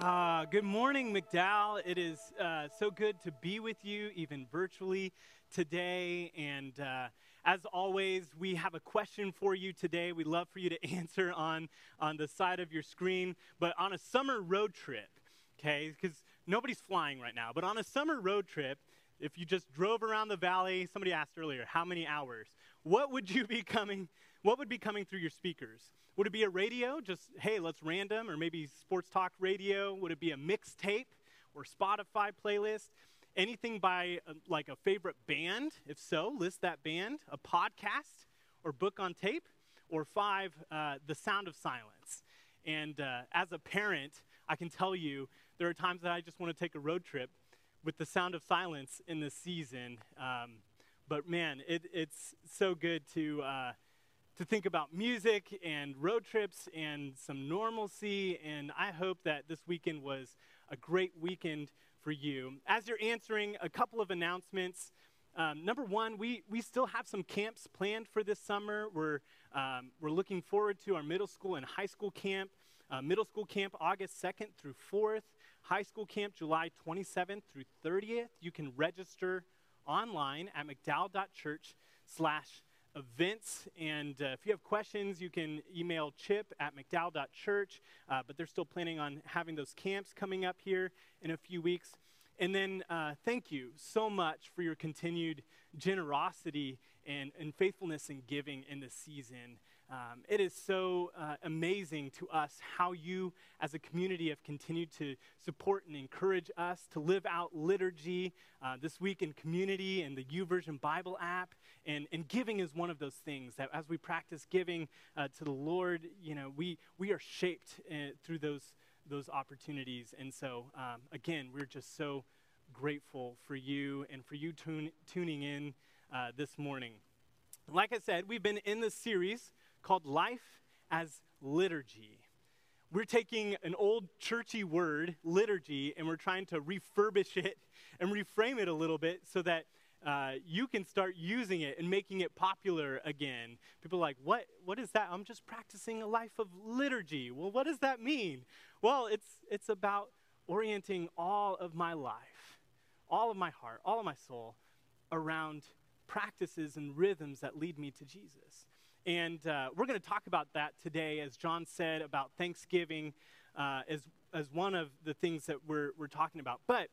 Uh, good morning, McDowell. It is uh, so good to be with you, even virtually today. And uh, as always, we have a question for you today. We'd love for you to answer on, on the side of your screen. But on a summer road trip, okay, because nobody's flying right now, but on a summer road trip, if you just drove around the valley, somebody asked earlier, how many hours? What would you be coming? What would be coming through your speakers? Would it be a radio, just, hey, let's random, or maybe sports talk radio? Would it be a mixtape or Spotify playlist? Anything by uh, like a favorite band? If so, list that band. A podcast or book on tape? Or five, uh, The Sound of Silence. And uh, as a parent, I can tell you there are times that I just want to take a road trip with The Sound of Silence in this season. Um, but man, it, it's so good to uh, to think about music and road trips and some normalcy. And I hope that this weekend was a great weekend for you. As you're answering, a couple of announcements. Um, number one, we, we still have some camps planned for this summer. We're, um, we're looking forward to our middle school and high school camp. Uh, middle school camp August 2nd through 4th, high school camp July 27th through 30th. You can register online at mcdowell.church slash events. And uh, if you have questions, you can email chip at mcdowell.church. Uh, but they're still planning on having those camps coming up here in a few weeks. And then uh, thank you so much for your continued generosity and, and faithfulness in giving in this season. Um, it is so uh, amazing to us how you, as a community, have continued to support and encourage us to live out liturgy uh, this week in community and the YouVersion Bible app. And, and giving is one of those things that as we practice giving uh, to the Lord, you know, we, we are shaped uh, through those, those opportunities. And so, um, again, we're just so grateful for you and for you tune, tuning in uh, this morning. Like I said, we've been in this series called Life as Liturgy. We're taking an old churchy word, liturgy, and we're trying to refurbish it and reframe it a little bit so that uh, you can start using it and making it popular again. People are like, what, what is that? I'm just practicing a life of liturgy. Well, what does that mean? Well, it's, it's about orienting all of my life, all of my heart, all of my soul around practices and rhythms that lead me to Jesus. And uh, we're going to talk about that today, as John said, about Thanksgiving uh, as, as one of the things that we're, we're talking about. But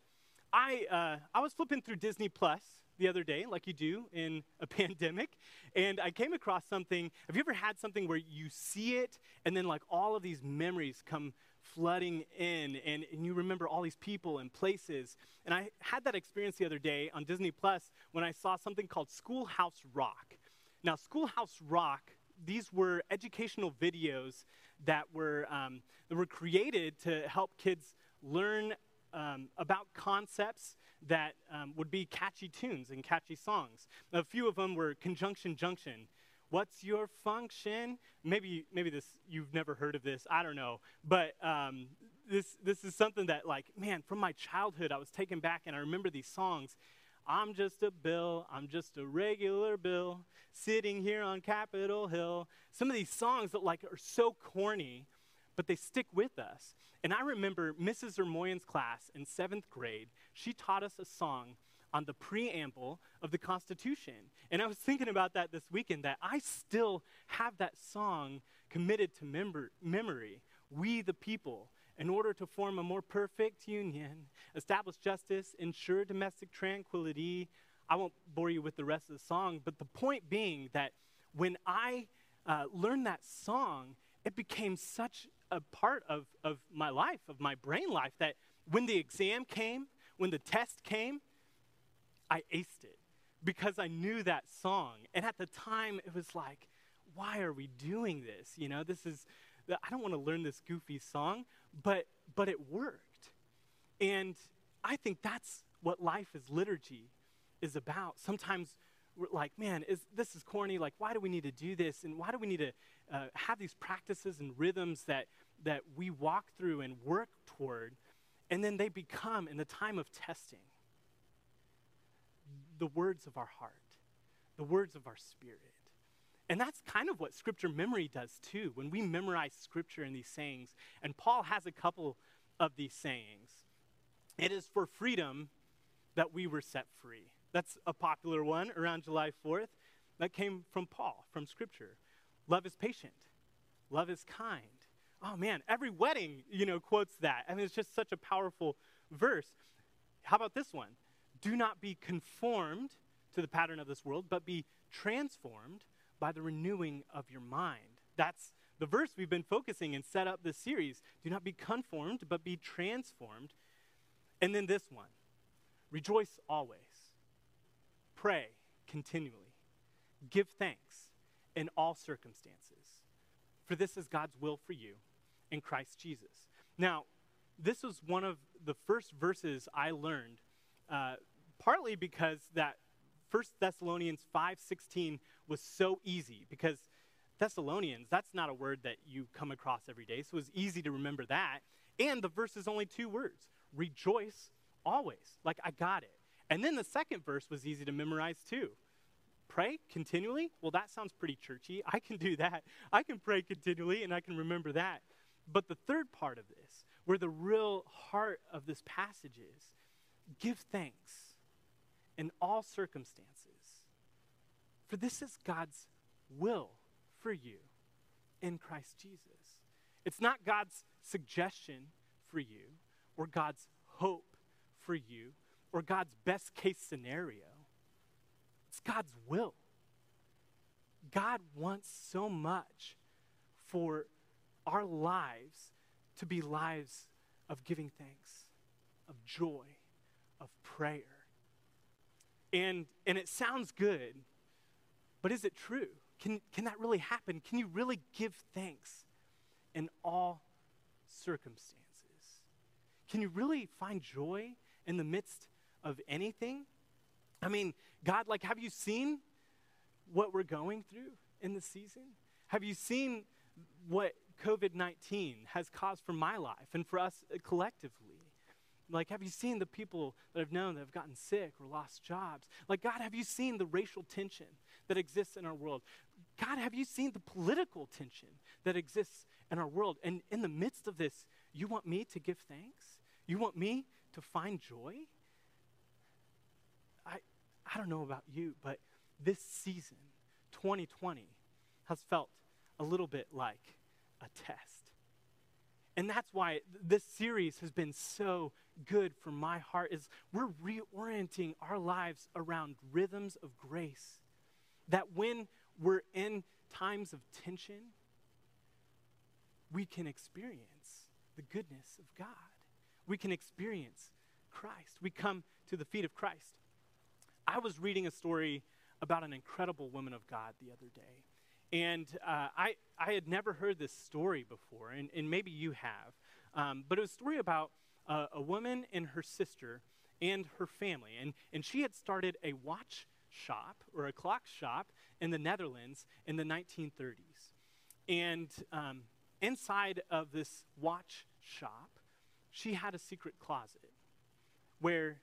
I, uh, I was flipping through Disney Plus the other day, like you do in a pandemic, and I came across something. Have you ever had something where you see it, and then like all of these memories come flooding in, and, and you remember all these people and places? And I had that experience the other day on Disney Plus when I saw something called Schoolhouse Rock. Now, Schoolhouse Rock, these were educational videos that were, um, that were created to help kids learn um, about concepts that um, would be catchy tunes and catchy songs. A few of them were Conjunction Junction. What's your function? Maybe, maybe this you've never heard of this. I don't know, but um, this this is something that, like, man, from my childhood, I was taken back, and I remember these songs, I'm just a bill, I'm just a regular bill, sitting here on Capitol Hill. Some of these songs that like are so corny, but they stick with us. And I remember Mrs. Ermoyan's class in seventh grade, she taught us a song on the preamble of the Constitution. And I was thinking about that this weekend, that I still have that song committed to member, memory. We the people in order to form a more perfect union, establish justice, ensure domestic tranquility. I won't bore you with the rest of the song, but the point being that when I uh, learned that song, it became such a part of, of my life, of my brain life, that when the exam came, when the test came, I aced it because I knew that song. And at the time, it was like, why are we doing this? You know, this is, I don't want to learn this goofy song, but, but it worked. And I think that's what life as liturgy is about. Sometimes we're like, man, is, this is corny. Like, why do we need to do this? And why do we need to uh, have these practices and rhythms that, that we walk through and work toward? And then they become, in the time of testing, the words of our heart, the words of our spirit. And that's kind of what scripture memory does too. When we memorize scripture and these sayings, and Paul has a couple of these sayings. It is for freedom that we were set free. That's a popular one around July 4th. That came from Paul, from Scripture. Love is patient. Love is kind. Oh man, every wedding, you know, quotes that. I mean, it's just such a powerful verse. How about this one? Do not be conformed to the pattern of this world, but be transformed by the renewing of your mind. That's the verse we've been focusing and set up this series. Do not be conformed, but be transformed. And then this one rejoice always, pray continually, give thanks in all circumstances, for this is God's will for you in Christ Jesus. Now, this was one of the first verses I learned, uh, partly because that First Thessalonians 5:16 was so easy because Thessalonians, that's not a word that you come across every day, so it was easy to remember that. And the verse is only two words rejoice always. Like, I got it. And then the second verse was easy to memorize too. Pray continually? Well, that sounds pretty churchy. I can do that. I can pray continually and I can remember that. But the third part of this, where the real heart of this passage is, give thanks in all circumstances. For this is God's will for you in Christ Jesus. It's not God's suggestion for you or God's hope for you or God's best case scenario. It's God's will. God wants so much for our lives to be lives of giving thanks, of joy, of prayer. And, and it sounds good, but is it true? Can, can that really happen? Can you really give thanks in all circumstances? Can you really find joy in the midst of anything? I mean, God, like, have you seen what we're going through in the season? Have you seen what COVID 19 has caused for my life and for us collectively? Like, have you seen the people that I've known that have gotten sick or lost jobs? Like, God, have you seen the racial tension that exists in our world? God, have you seen the political tension that exists in our world? And in the midst of this, you want me to give thanks? You want me to find joy? I, I don't know about you, but this season, 2020, has felt a little bit like a test. And that's why this series has been so good for my heart is we're reorienting our lives around rhythms of grace. That when we're in times of tension, we can experience the goodness of God. We can experience Christ. We come to the feet of Christ. I was reading a story about an incredible woman of God the other day. And uh, I, I had never heard this story before, and, and maybe you have. Um, but it was a story about uh, a woman and her sister and her family. And, and she had started a watch shop or a clock shop in the Netherlands in the 1930s. And um, inside of this watch shop, she had a secret closet where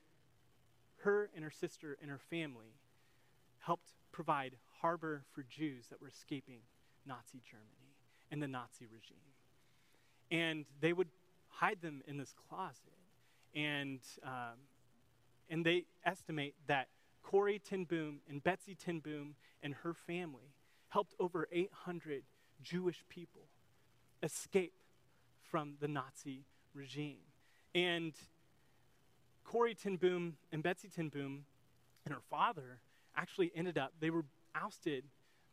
her and her sister and her family helped provide harbor for Jews that were escaping Nazi Germany and the Nazi regime. And they would hide them in this closet. And, um, and they estimate that Corrie ten Boom and Betsy ten Boom and her family helped over 800 Jewish people escape from the Nazi regime. And Corrie ten Boom and Betsy ten Boom and her father actually ended up, they were ousted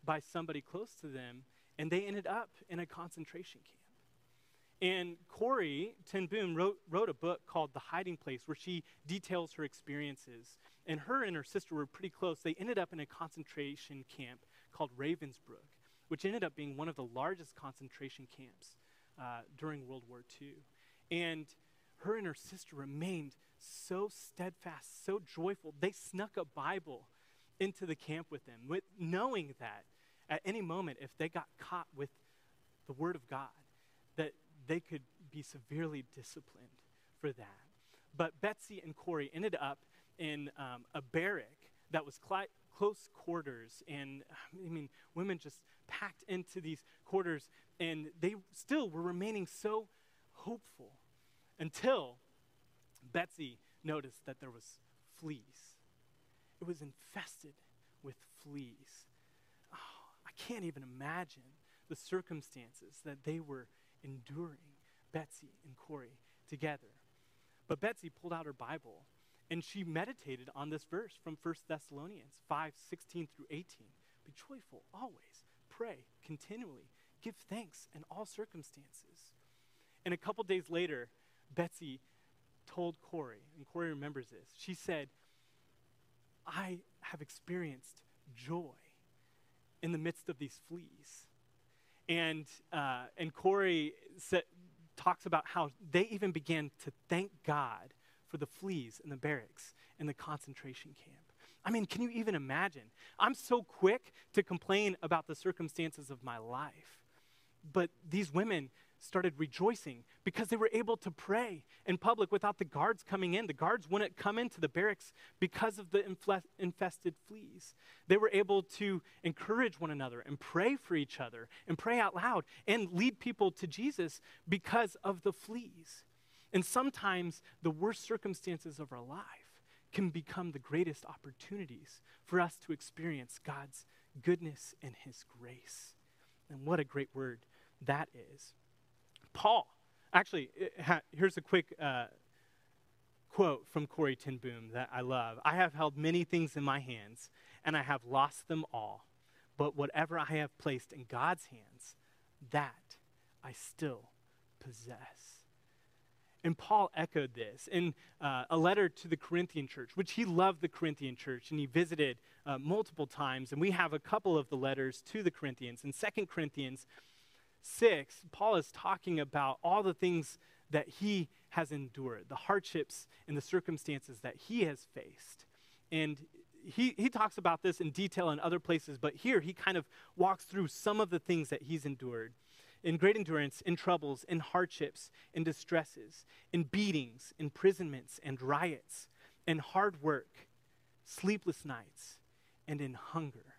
by somebody close to them, and they ended up in a concentration camp. And Corrie ten Boom wrote, wrote a book called The Hiding Place, where she details her experiences. And her and her sister were pretty close. They ended up in a concentration camp called Ravensbrück, which ended up being one of the largest concentration camps uh, during World War II. And her and her sister remained so steadfast, so joyful. They snuck a Bible into the camp with them, with, knowing that at any moment, if they got caught with the Word of God, that they could be severely disciplined for that. But Betsy and Corrie ended up in um, a barrack that was cl- close quarters, and I mean, women just packed into these quarters, and they still were remaining so hopeful until Betsy noticed that there was fleas. It was infested with fleas. Oh, I can't even imagine the circumstances that they were enduring, Betsy and Corrie together. But Betsy pulled out her Bible and she meditated on this verse from 1 Thessalonians 5 16 through 18. Be joyful always, pray continually, give thanks in all circumstances. And a couple days later, Betsy told Corrie, and Corrie remembers this. She said, I have experienced joy in the midst of these fleas. And, uh, and Corrie sa- talks about how they even began to thank God for the fleas in the barracks in the concentration camp. I mean, can you even imagine? I'm so quick to complain about the circumstances of my life. But these women started rejoicing because they were able to pray in public without the guards coming in. The guards wouldn't come into the barracks because of the infested fleas. They were able to encourage one another and pray for each other and pray out loud and lead people to Jesus because of the fleas. And sometimes the worst circumstances of our life can become the greatest opportunities for us to experience God's goodness and His grace. And what a great word that is. Paul, actually, ha- here's a quick uh, quote from Corrie ten Boom that I love. I have held many things in my hands, and I have lost them all. But whatever I have placed in God's hands, that I still possess. And Paul echoed this in uh, a letter to the Corinthian church, which he loved the Corinthian church and he visited uh, multiple times. And we have a couple of the letters to the Corinthians. In 2 Corinthians 6, Paul is talking about all the things that he has endured, the hardships and the circumstances that he has faced. And he, he talks about this in detail in other places, but here he kind of walks through some of the things that he's endured in great endurance, in troubles, in hardships, in distresses, in beatings, imprisonments, and riots, in hard work, sleepless nights, and in hunger.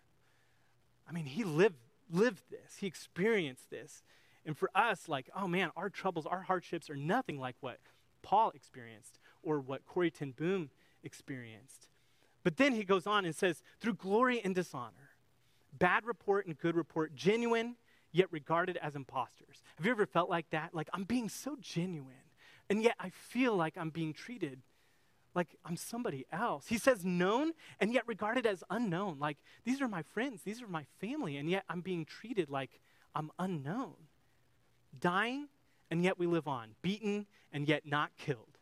I mean, he lived, lived this, he experienced this. And for us, like, oh man, our troubles, our hardships are nothing like what Paul experienced or what Corrie ten Boom experienced. But then he goes on and says, through glory and dishonor, bad report and good report, genuine yet regarded as imposters. Have you ever felt like that? Like, I'm being so genuine, and yet I feel like I'm being treated like I'm somebody else. He says known and yet regarded as unknown. Like, these are my friends, these are my family, and yet I'm being treated like I'm unknown. Dying, and yet we live on. Beaten, and yet not killed.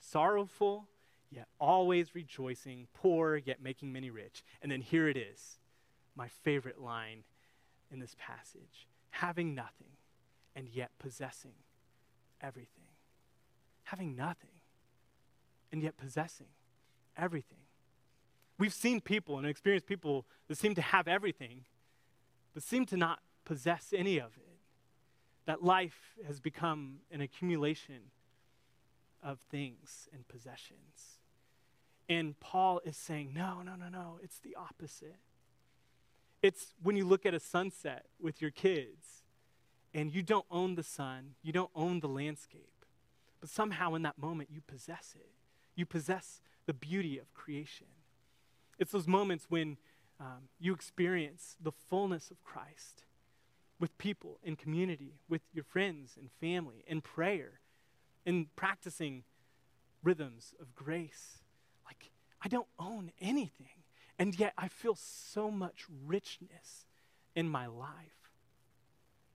Sorrowful, yet always rejoicing. Poor, yet making many rich. And then here it is, my favorite line in this passage having nothing and yet possessing everything. Having nothing and yet possessing everything. We've seen people and experienced people that seem to have everything, but seem to not possess any of it. That life has become an accumulation of things and possessions. And Paul is saying, no, no, no, no, it's the opposite. It's when you look at a sunset with your kids and you don't own the sun, you don't own the landscape, but somehow in that moment you possess it. You possess the beauty of creation. It's those moments when um, you experience the fullness of Christ with people in community, with your friends and family, in prayer, in practicing rhythms of grace. Like, I don't own anything. And yet I feel so much richness in my life.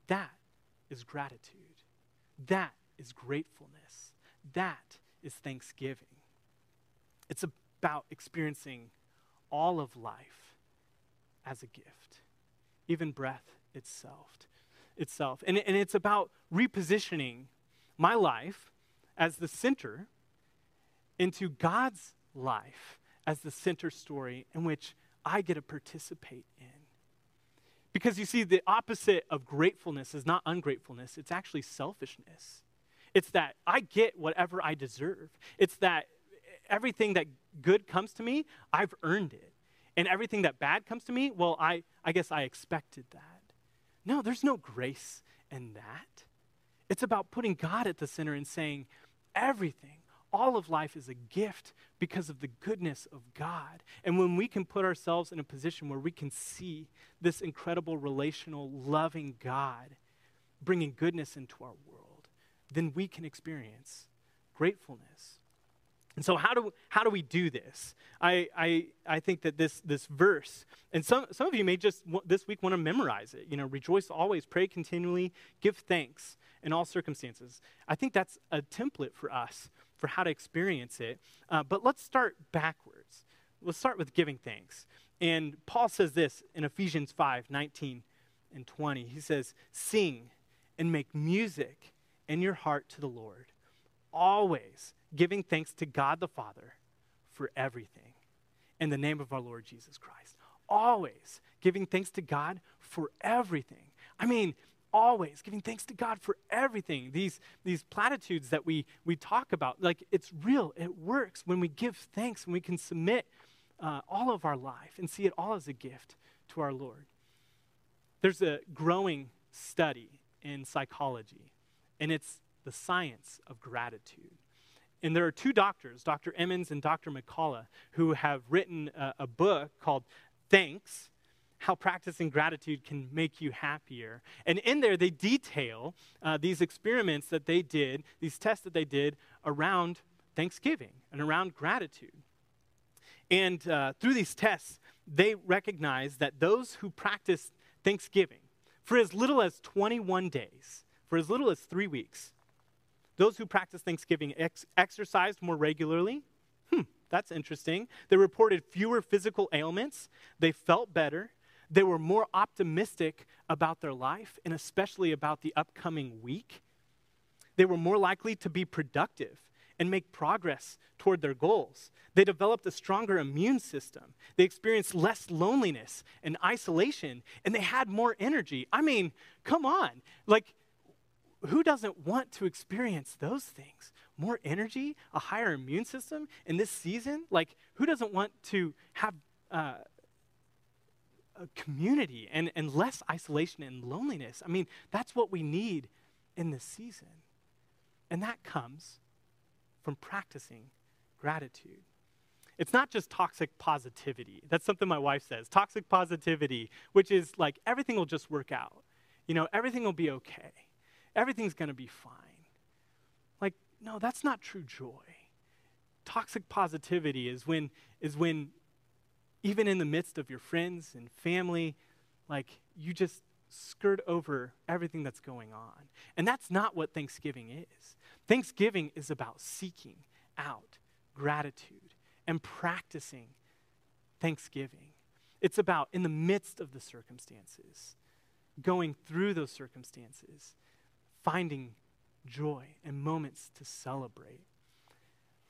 That is gratitude. That is gratefulness. That is thanksgiving. It's about experiencing all of life as a gift, even breath itself. Itself. And, and it's about repositioning my life as the center into God's life as the center story in which I get to participate in. Because you see, the opposite of gratefulness is not ungratefulness, it's actually selfishness. It's that I get whatever I deserve. It's that everything that good comes to me, I've earned it. And everything that bad comes to me, well, I, I guess I expected that. No, there's no grace in that. It's about putting God at the center and saying, everything. All of life is a gift because of the goodness of God. And when we can put ourselves in a position where we can see this incredible relational, loving God bringing goodness into our world, then we can experience gratefulness. And so, how do, how do we do this? I, I, I think that this, this verse, and some, some of you may just this week want to memorize it. You know, rejoice always, pray continually, give thanks in all circumstances. I think that's a template for us for how to experience it. Uh, but let's start backwards. Let's start with giving thanks. And Paul says this in Ephesians 5 19 and 20. He says, Sing and make music in your heart to the Lord, always giving thanks to God the Father for everything in the name of our Lord Jesus Christ. Always giving thanks to God for everything. I mean, always giving thanks to God for everything. These, these platitudes that we, we talk about, like it's real, it works when we give thanks and we can submit uh, all of our life and see it all as a gift to our Lord. There's a growing study in psychology, and it's the science of gratitude. And there are two doctors, Dr. Emmons and Dr. McCullough, who have written a, a book called Thanks How Practicing Gratitude Can Make You Happier. And in there, they detail uh, these experiments that they did, these tests that they did around Thanksgiving and around gratitude. And uh, through these tests, they recognize that those who practice Thanksgiving for as little as 21 days, for as little as three weeks, those who practice Thanksgiving ex- exercised more regularly. Hmm, that's interesting. They reported fewer physical ailments. They felt better. They were more optimistic about their life and especially about the upcoming week. They were more likely to be productive and make progress toward their goals. They developed a stronger immune system. They experienced less loneliness and isolation, and they had more energy. I mean, come on. Like, who doesn't want to experience those things? More energy, a higher immune system in this season? Like, who doesn't want to have uh, a community and, and less isolation and loneliness? I mean, that's what we need in this season. And that comes from practicing gratitude. It's not just toxic positivity. That's something my wife says. Toxic positivity, which is like everything will just work out. You know, everything will be okay everything's going to be fine. Like, no, that's not true joy. Toxic positivity is when, is when, even in the midst of your friends and family, like, you just skirt over everything that's going on. And that's not what Thanksgiving is. Thanksgiving is about seeking out gratitude and practicing Thanksgiving. It's about, in the midst of the circumstances, going through those circumstances, finding joy and moments to celebrate.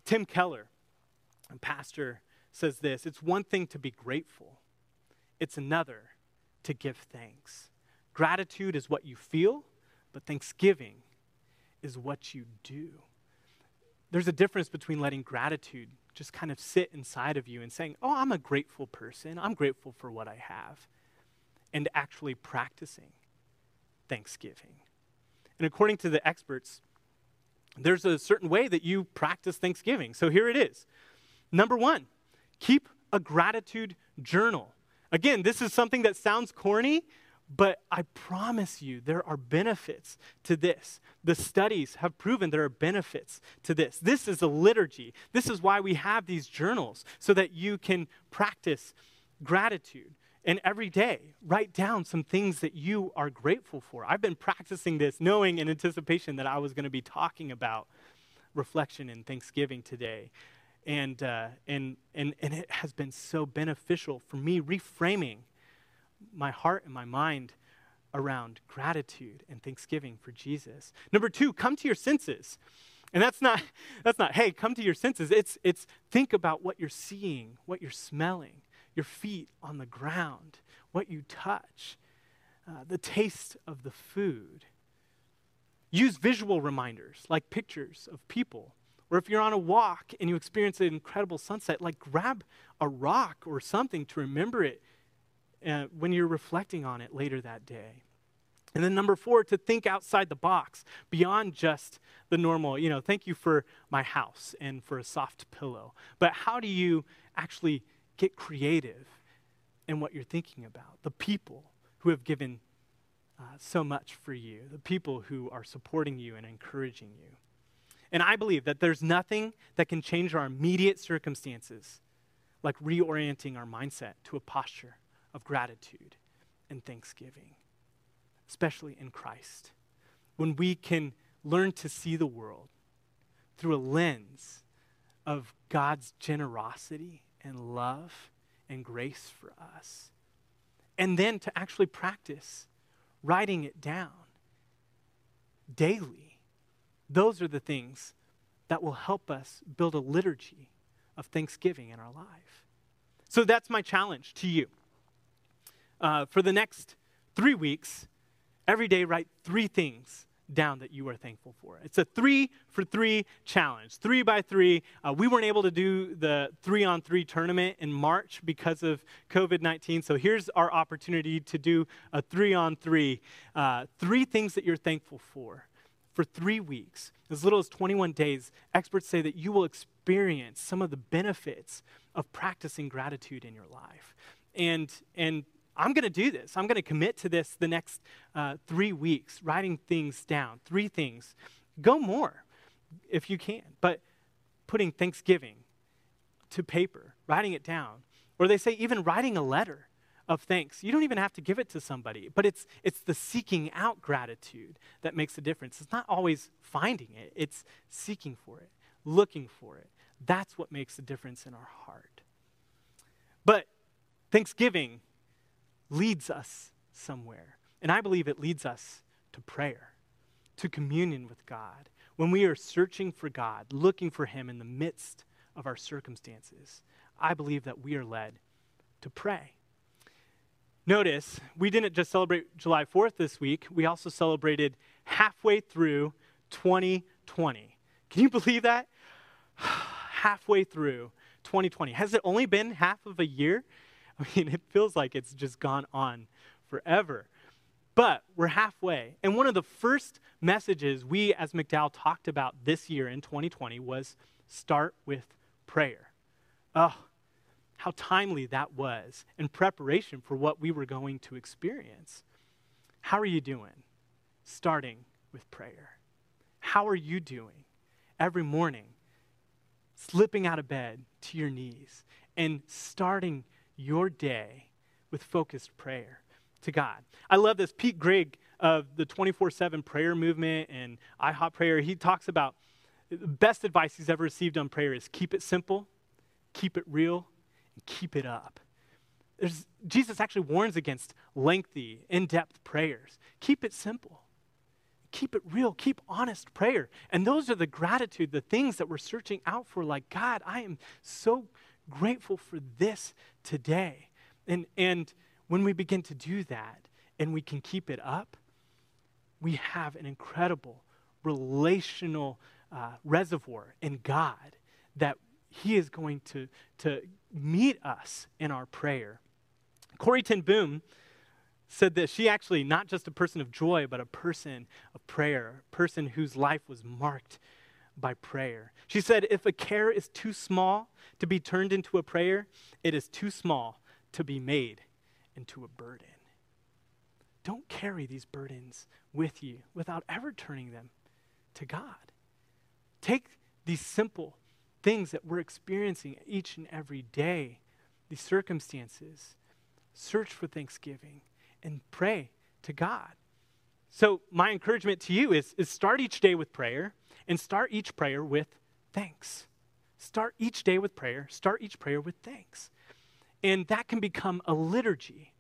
Tim Keller, a pastor, says this it's one thing to be grateful, it's another to give thanks. Gratitude is what you feel, but thanksgiving is what you do. There's a difference between letting gratitude just kind of sit inside of you and saying, Oh, I'm a grateful person, I'm grateful for what I have, and actually practicing thanksgiving. And according to the experts, there's a certain way that you practice Thanksgiving. So here it is. Number one, keep a gratitude journal. Again, this is something that sounds corny, but I promise you there are benefits to this. The studies have proven there are benefits to this. This is a liturgy. This is why we have these journals, so that you can practice gratitude. And every day, write down some things that you are grateful for. I've been practicing this knowing in anticipation that I was going to be talking about reflection and Thanksgiving today. And, uh, and, and, and it has been so beneficial for me reframing my heart and my mind around gratitude and thanksgiving for Jesus. Number two, come to your senses. And that's not, that's not, hey, come to your senses. It's, it's think about what you're seeing, what you're smelling, your feet on the ground, what you touch, uh, the taste of the food. Use visual reminders like pictures of people. Or if you're on a walk and you experience an incredible sunset, like grab a rock or something to remember it uh, when you're reflecting on it later that day. And then number four, to think outside the box, beyond just the normal, you know, thank you for my house and for a soft pillow. But how do you actually get creative in what you're thinking about? The people who have given uh, so much for you, the people who are supporting you and encouraging you. And I believe that there's nothing that can change our immediate circumstances like reorienting our mindset to a posture of gratitude and thanksgiving especially in Christ. When we can learn to see the world through a lens of God's generosity and love and grace for us. And then to actually practice writing it down daily. Those are the things that will help us build a liturgy of thanksgiving in our life. So that's my challenge to you. Uh, for the next three weeks, Every day, write three things down that you are thankful for. It's a three for three challenge, three by three. Uh, we weren't able to do the three on three tournament in March because of COVID 19. So here's our opportunity to do a three on three. Uh, three things that you're thankful for for three weeks, as little as 21 days. Experts say that you will experience some of the benefits of practicing gratitude in your life. And, and I'm going to do this. I'm going to commit to this the next uh, three weeks, writing things down. Three things. Go more if you can, but putting Thanksgiving to paper, writing it down. Or they say even writing a letter of thanks. You don't even have to give it to somebody, but it's, it's the seeking out gratitude that makes a difference. It's not always finding it, it's seeking for it, looking for it. That's what makes a difference in our heart. But Thanksgiving leads us somewhere. And I believe it leads us to prayer, to communion with God. When we are searching for God, looking for Him in the midst of our circumstances, I believe that we are led to pray. Notice, we didn't just celebrate July 4th this week, we also celebrated halfway through 2020. Can you believe that? halfway through 2020. Has it only been half of a year? I mean, it feels like it's just gone on forever. But we're halfway. And one of the first messages we as McDowell talked about this year in 2020 was start with prayer. Oh, how timely that was in preparation for what we were going to experience. How are you doing? Starting with prayer. How are you doing every morning? Slipping out of bed to your knees and starting your day with focused prayer to God. I love this. Pete Greig of the 24 7 prayer movement and IHOP prayer, he talks about the best advice he's ever received on prayer is keep it simple, keep it real, and keep it up. There's, Jesus actually warns against lengthy, in depth prayers. Keep it simple. Keep it real. Keep honest prayer. And those are the gratitude, the things that we're searching out for. Like, God, I am so grateful for this today. And, and when we begin to do that and we can keep it up, we have an incredible relational uh, reservoir in God that He is going to, to meet us in our prayer. Corrie ten Boom said this. she actually not just a person of joy, but a person of prayer, a person whose life was marked by prayer. She said, If a care is too small to be turned into a prayer, it is too small to be made into a burden. Don't carry these burdens with you without ever turning them to God. Take these simple things that we're experiencing each and every day, these circumstances, search for thanksgiving, and pray to God. So, my encouragement to you is, is start each day with prayer and start each prayer with thanks. Start each day with prayer, start each prayer with thanks. And that can become a liturgy,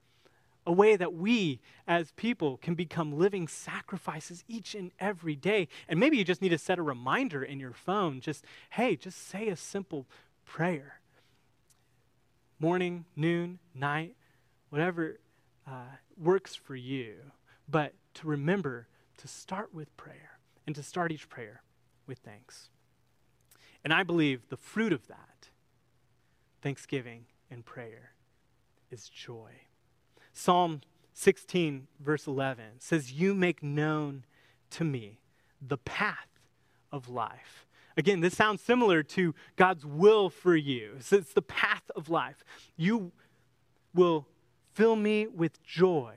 a way that we as people can become living sacrifices each and every day. And maybe you just need to set a reminder in your phone just, hey, just say a simple prayer. Morning, noon, night, whatever uh, works for you. But to remember to start with prayer and to start each prayer with thanks. And I believe the fruit of that, thanksgiving and prayer, is joy. Psalm 16, verse 11 says, You make known to me the path of life. Again, this sounds similar to God's will for you. So it's the path of life. You will fill me with joy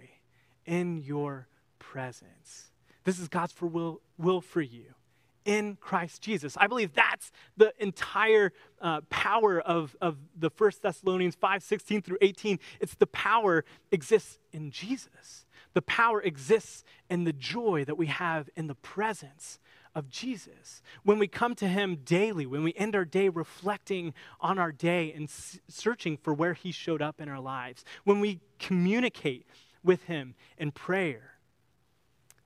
in your presence. This is God's for will, will for you in Christ Jesus. I believe that's the entire uh, power of, of the First Thessalonians 5 16 through 18. It's the power exists in Jesus. The power exists in the joy that we have in the presence of Jesus. When we come to Him daily, when we end our day reflecting on our day and s- searching for where He showed up in our lives, when we communicate with Him in prayer,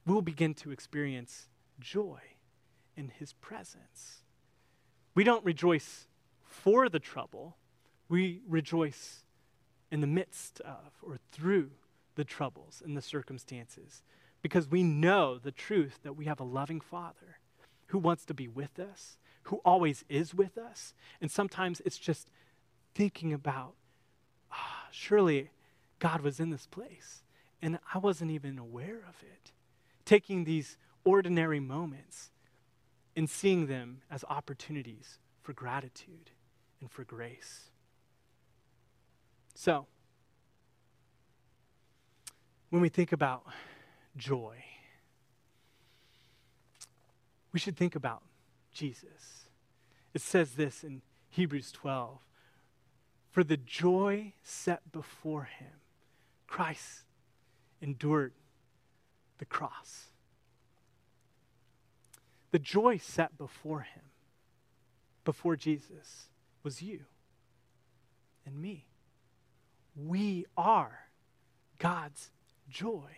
we'll begin to experience joy in His presence. We don't rejoice for the trouble, we rejoice in the midst of or through the troubles and the circumstances because we know the truth that we have a loving Father who wants to be with us, who always is with us. And sometimes it's just thinking about, ah, surely God was in this place, and I wasn't even aware of it. Taking these ordinary moments and seeing them as opportunities for gratitude and for grace. So, when we think about joy, we should think about Jesus. It says this in Hebrews 12 For the joy set before him, Christ endured the cross. The joy set before him, before Jesus, was you and me. We are God's joy.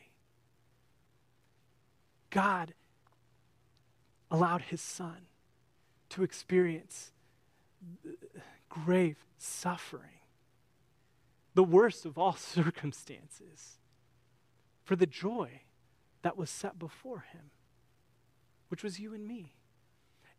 God allowed his son to experience grave suffering, the worst of all circumstances, for the joy that was set before him, which was you and me.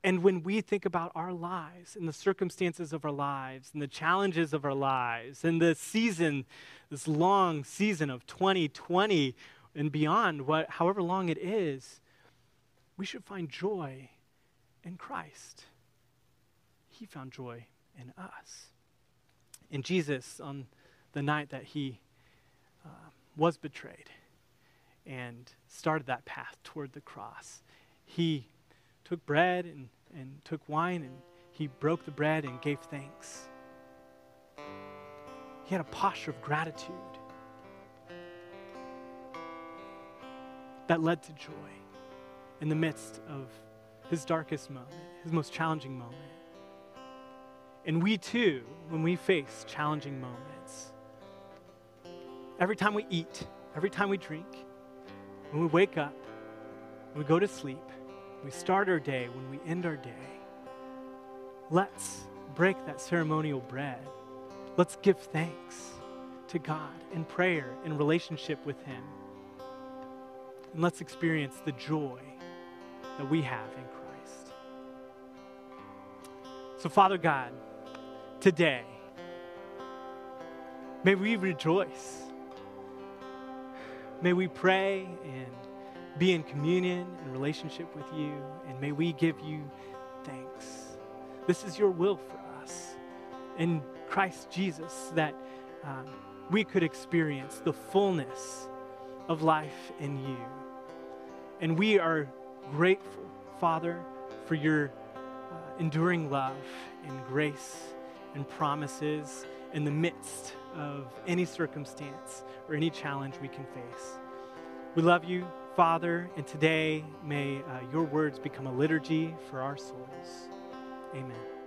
And when we think about our lives and the circumstances of our lives and the challenges of our lives and the season, this long season of 2020 and beyond, what, however long it is, we should find joy in Christ. He found joy in us. And Jesus, on the night that he uh, was betrayed and started that path toward the cross, he took bread and, and took wine and he broke the bread and gave thanks. He had a posture of gratitude that led to joy in the midst of his darkest moment, his most challenging moment. And we too, when we face challenging moments, every time we eat, every time we drink, when we wake up, when we go to sleep, we start our day, when we end our day, let's break that ceremonial bread. Let's give thanks to God in prayer, in relationship with Him. And let's experience the joy that we have in Christ. So, Father God, today, may we rejoice. May we pray and be in communion and relationship with you, and may we give you thanks. This is your will for us in Christ Jesus that um, we could experience the fullness of life in you. And we are grateful, Father, for your uh, enduring love and grace and promises in the midst of any circumstance or any challenge we can face. We love you, Father, and today may uh, your words become a liturgy for our souls. Amen.